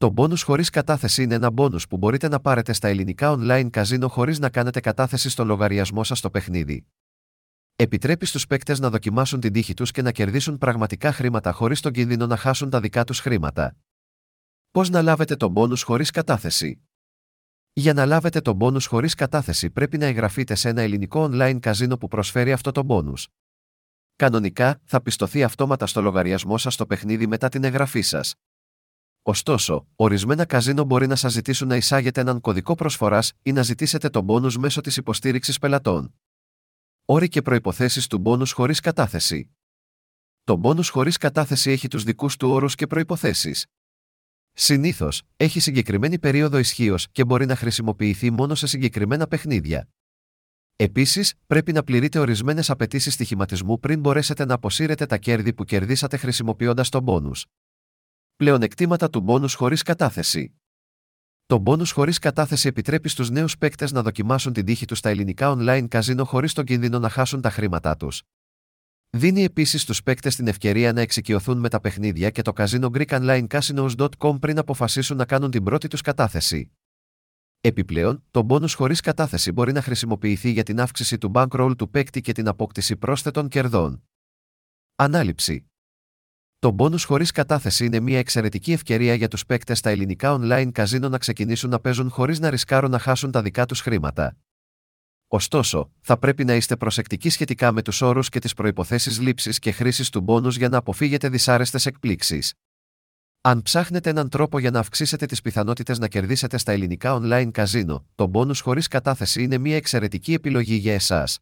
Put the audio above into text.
Το bonus χωρίς κατάθεση είναι ένα bonus που μπορείτε να πάρετε στα ελληνικά online καζίνο χωρίς να κάνετε κατάθεση στο λογαριασμό σας στο παιχνίδι. Επιτρέπει στους παίκτες να δοκιμάσουν την τύχη τους και να κερδίσουν πραγματικά χρήματα χωρίς τον κίνδυνο να χάσουν τα δικά τους χρήματα. Πώς να λάβετε το bonus χωρίς κατάθεση; Για να λάβετε το bonus χωρίς κατάθεση πρέπει να εγγραφείτε σε ένα ελληνικό online καζίνο που προσφέρει αυτό το bonus. Κανονικά, θα πιστωθεί αυτόματα στο λογαριασμό σας το παιχνίδι μετά την εγγραφή σας. Ωστόσο, ορισμένα καζίνο μπορεί να σας ζητήσουν να εισάγετε έναν κωδικό προσφοράς ή να ζητήσετε το bonus μέσω της υποστήριξης πελατών. Όροι και προποθέσει του bonus χωρίς κατάθεση. Το bonus χωρίς κατάθεση έχει τους δικούς του όρους και προποθέσει. Συνήθως, έχει συγκεκριμένη περίοδο ισχύως και μπορεί να χρησιμοποιηθεί μόνο σε συγκεκριμένα παιχνίδια. Επίσης, πρέπει να πληρείτε ορισμένες απαιτήσεις στοιχηματισμού πριν μπορέσετε να αποσύρετε τα κέρδη που κερδίσατε χρησιμοποιώντας τον bonus. Πλεονεκτήματα του bonus χωρίς κατάθεση. Το bonus χωρίς κατάθεση επιτρέπει στους νέους παίκτες να δοκιμάσουν την τύχη τους στα ελληνικά online καζίνο χωρίς τον κίνδυνο να χάσουν τα χρήματά τους. Δίνει επίσης στους παίκτες την ευκαιρία να εξοικειωθούν με τα παιχνίδια και το καζίνο GreekOnlineCasinos.com πριν αποφασίσουν να κάνουν την πρώτη τους κατάθεση. Επιπλέον, το bonus χωρίς κατάθεση μπορεί να χρησιμοποιηθεί για την αύξηση του bankroll του παίκτη και την απόκτηση πρόσθετων κερδών. Ανάληψη. Το bonus χωρίς κατάθεση είναι μια εξαιρετική ευκαιρία για τους παίκτες στα ελληνικά online καζίνο να ξεκινήσουν να παίζουν χωρίς να ρισκάρουν να χάσουν τα δικά τους χρήματα. Ωστόσο, θα πρέπει να είστε προσεκτικοί σχετικά με τους όρους και τις προποθέσει λήψης και χρήσης του bonus για να αποφύγετε δυσάρεστες εκπλήξεις. Αν ψάχνετε έναν τρόπο για να αυξήσετε τις πιθανότητες να κερδίσετε στα ελληνικά online καζίνο, το bonus χωρίς κατάθεση είναι μια εξαιρετική επιλογή για εσάς.